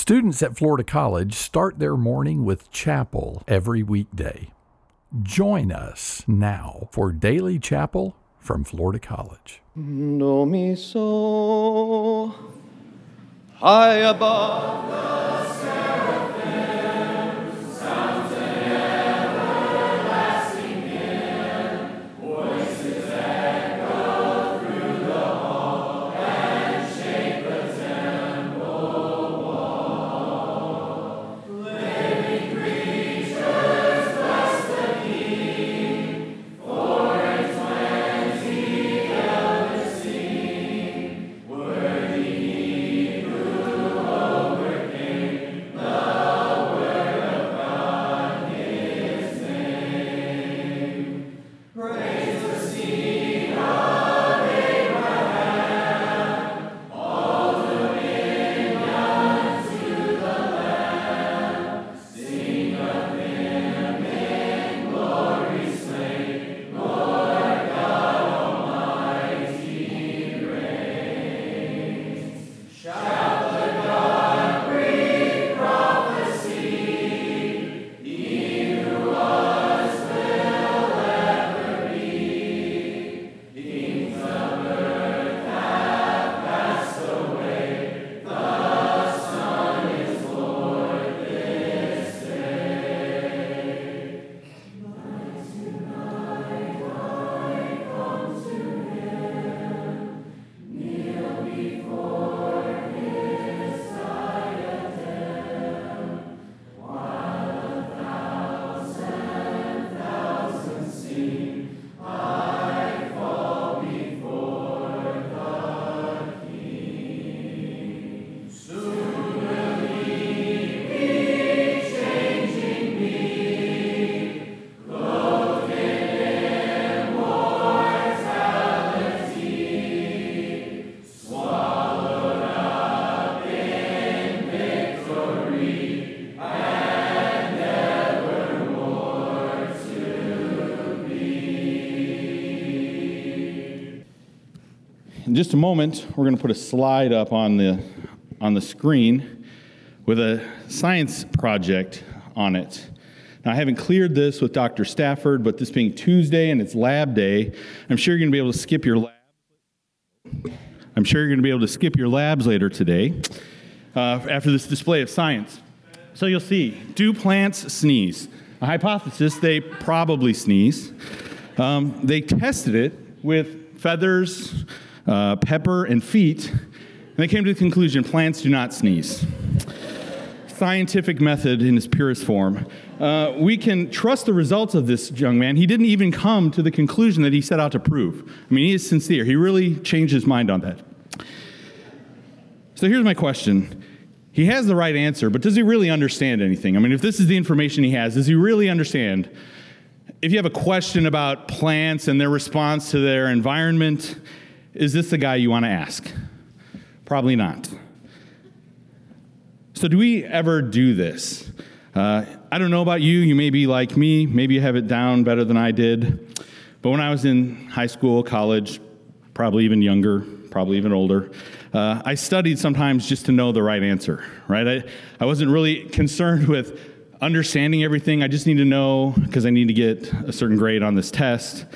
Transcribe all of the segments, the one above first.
Students at Florida College start their morning with chapel every weekday. Join us now for daily chapel from Florida College. Do me so high above In just a moment, we're going to put a slide up on the, on the screen with a science project on it. Now, I haven't cleared this with Dr. Stafford, but this being Tuesday and it's lab day, I'm sure you're going to be able to skip your lab. I'm sure you're going to be able to skip your labs later today uh, after this display of science. So you'll see do plants sneeze? A hypothesis they probably sneeze. Um, they tested it with feathers, uh, pepper, and feet, and they came to the conclusion plants do not sneeze. Scientific method in its purest form. Uh, we can trust the results of this young man. He didn't even come to the conclusion that he set out to prove. I mean, he is sincere. He really changed his mind on that. So here's my question. He has the right answer, but does he really understand anything? I mean, if this is the information he has, does he really understand? If you have a question about plants and their response to their environment, is this the guy you want to ask? Probably not. So, do we ever do this? Uh, I don't know about you. You may be like me. Maybe you have it down better than I did. But when I was in high school, college, probably even younger, probably even older, uh, I studied sometimes just to know the right answer, right? I, I wasn't really concerned with understanding everything. I just need to know because I need to get a certain grade on this test.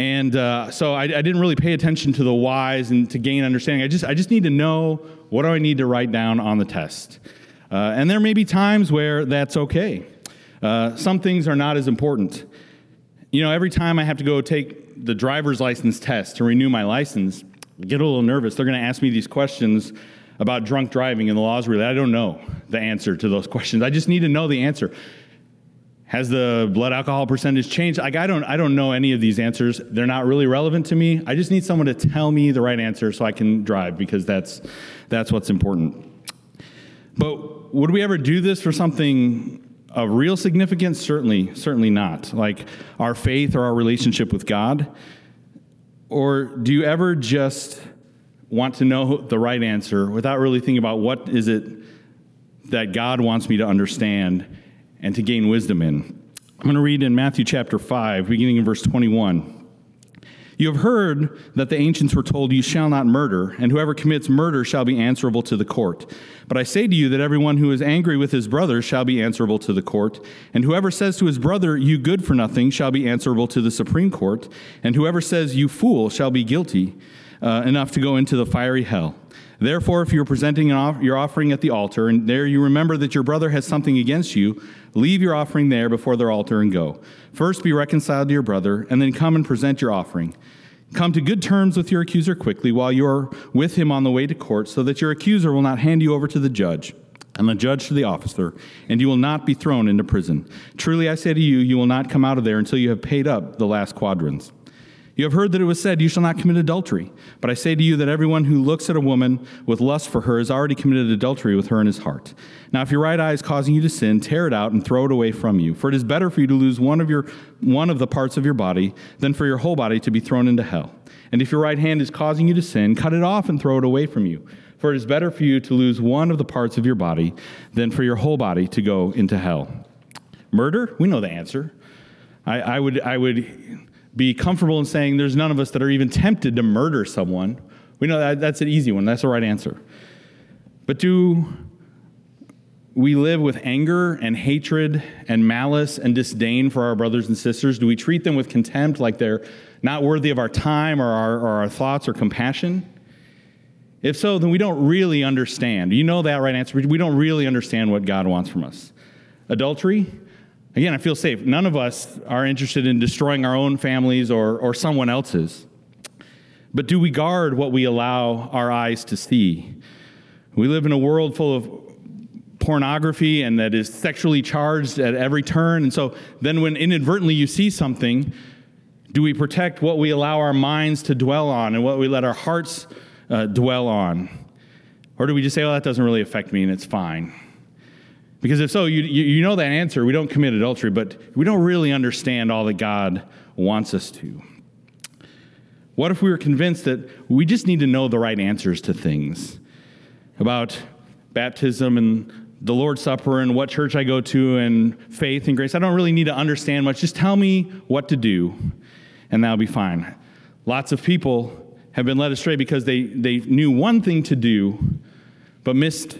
And uh, so I, I, didn't really pay attention to the whys and to gain understanding. I just, I just need to know what do I need to write down on the test. Uh, and there may be times where that's okay. Uh, some things are not as important. You know, every time I have to go take the driver's license test to renew my license, I get a little nervous. They're going to ask me these questions about drunk driving and the laws related. I don't know the answer to those questions. I just need to know the answer. Has the blood alcohol percentage changed? Like I don't I don't know any of these answers. They're not really relevant to me. I just need someone to tell me the right answer so I can drive because that's that's what's important. But would we ever do this for something of real significance? Certainly, certainly not. Like our faith or our relationship with God? Or do you ever just want to know the right answer without really thinking about what is it that God wants me to understand and to gain wisdom in. I'm going to read in Matthew chapter 5, beginning in verse 21. You have heard that the ancients were told, You shall not murder, and whoever commits murder shall be answerable to the court. But I say to you that everyone who is angry with his brother shall be answerable to the court, and whoever says to his brother, You good for nothing, shall be answerable to the Supreme Court, and whoever says, You fool, shall be guilty uh, enough to go into the fiery hell. Therefore, if you are presenting off- your offering at the altar, and there you remember that your brother has something against you, leave your offering there before their altar and go. First be reconciled to your brother, and then come and present your offering. Come to good terms with your accuser quickly while you are with him on the way to court, so that your accuser will not hand you over to the judge, and the judge to the officer, and you will not be thrown into prison. Truly I say to you, you will not come out of there until you have paid up the last quadrans. You have heard that it was said, You shall not commit adultery. But I say to you that everyone who looks at a woman with lust for her has already committed adultery with her in his heart. Now, if your right eye is causing you to sin, tear it out and throw it away from you. For it is better for you to lose one of, your, one of the parts of your body than for your whole body to be thrown into hell. And if your right hand is causing you to sin, cut it off and throw it away from you. For it is better for you to lose one of the parts of your body than for your whole body to go into hell. Murder? We know the answer. I, I would, I would be comfortable in saying there's none of us that are even tempted to murder someone. We know that that's an easy one. That's the right answer. But do we live with anger and hatred and malice and disdain for our brothers and sisters? Do we treat them with contempt like they're not worthy of our time or our, or our thoughts or compassion? If so, then we don't really understand. You know that right answer. We don't really understand what God wants from us. Adultery, Again, I feel safe. None of us are interested in destroying our own families or, or someone else's. But do we guard what we allow our eyes to see? We live in a world full of pornography and that is sexually charged at every turn. And so then, when inadvertently you see something, do we protect what we allow our minds to dwell on and what we let our hearts uh, dwell on? Or do we just say, oh, that doesn't really affect me and it's fine? Because if so, you, you know that answer. We don't commit adultery, but we don't really understand all that God wants us to. What if we were convinced that we just need to know the right answers to things about baptism and the Lord's Supper and what church I go to and faith and grace? I don't really need to understand much. Just tell me what to do, and that'll be fine. Lots of people have been led astray because they, they knew one thing to do, but missed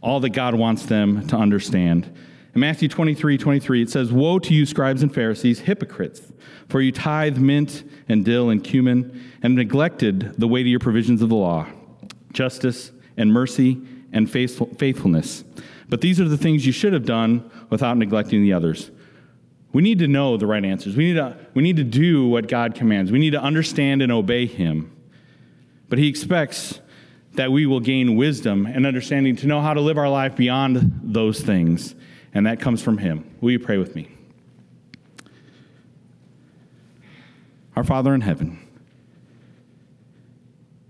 all that God wants them to understand. In Matthew 23 23, it says, Woe to you, scribes and Pharisees, hypocrites, for you tithe mint and dill and cumin, and neglected the weightier provisions of the law, justice and mercy and faithfulness. But these are the things you should have done without neglecting the others. We need to know the right answers. We need to, we need to do what God commands. We need to understand and obey Him. But He expects that we will gain wisdom and understanding to know how to live our life beyond those things. And that comes from Him. Will you pray with me? Our Father in heaven,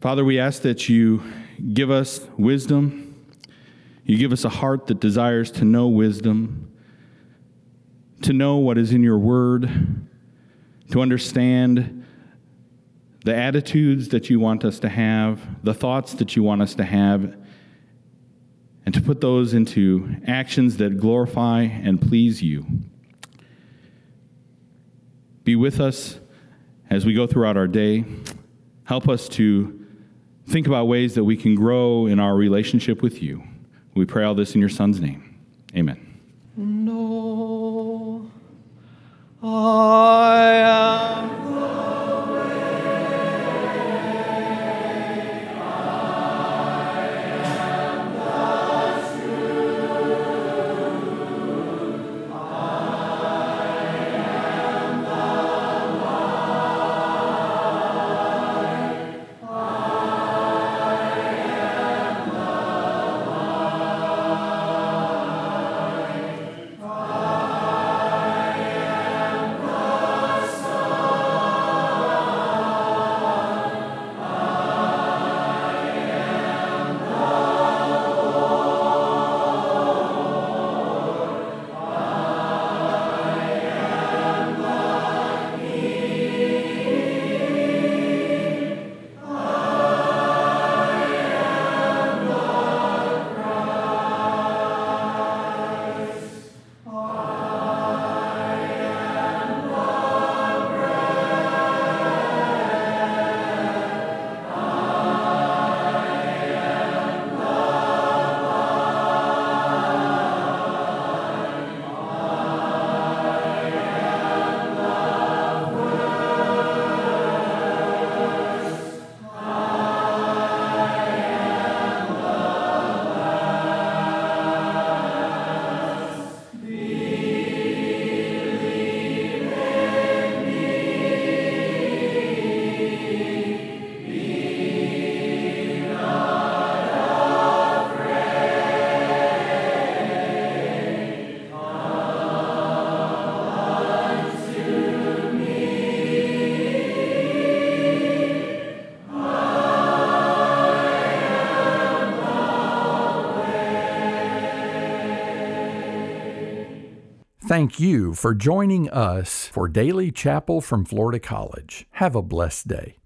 Father, we ask that you give us wisdom. You give us a heart that desires to know wisdom, to know what is in your word, to understand the attitudes that you want us to have, the thoughts that you want us to have, and to put those into actions that glorify and please you. Be with us as we go throughout our day. Help us to think about ways that we can grow in our relationship with you. We pray all this in your Son's name. Amen. No, I am. Thank you for joining us for Daily Chapel from Florida College. Have a blessed day.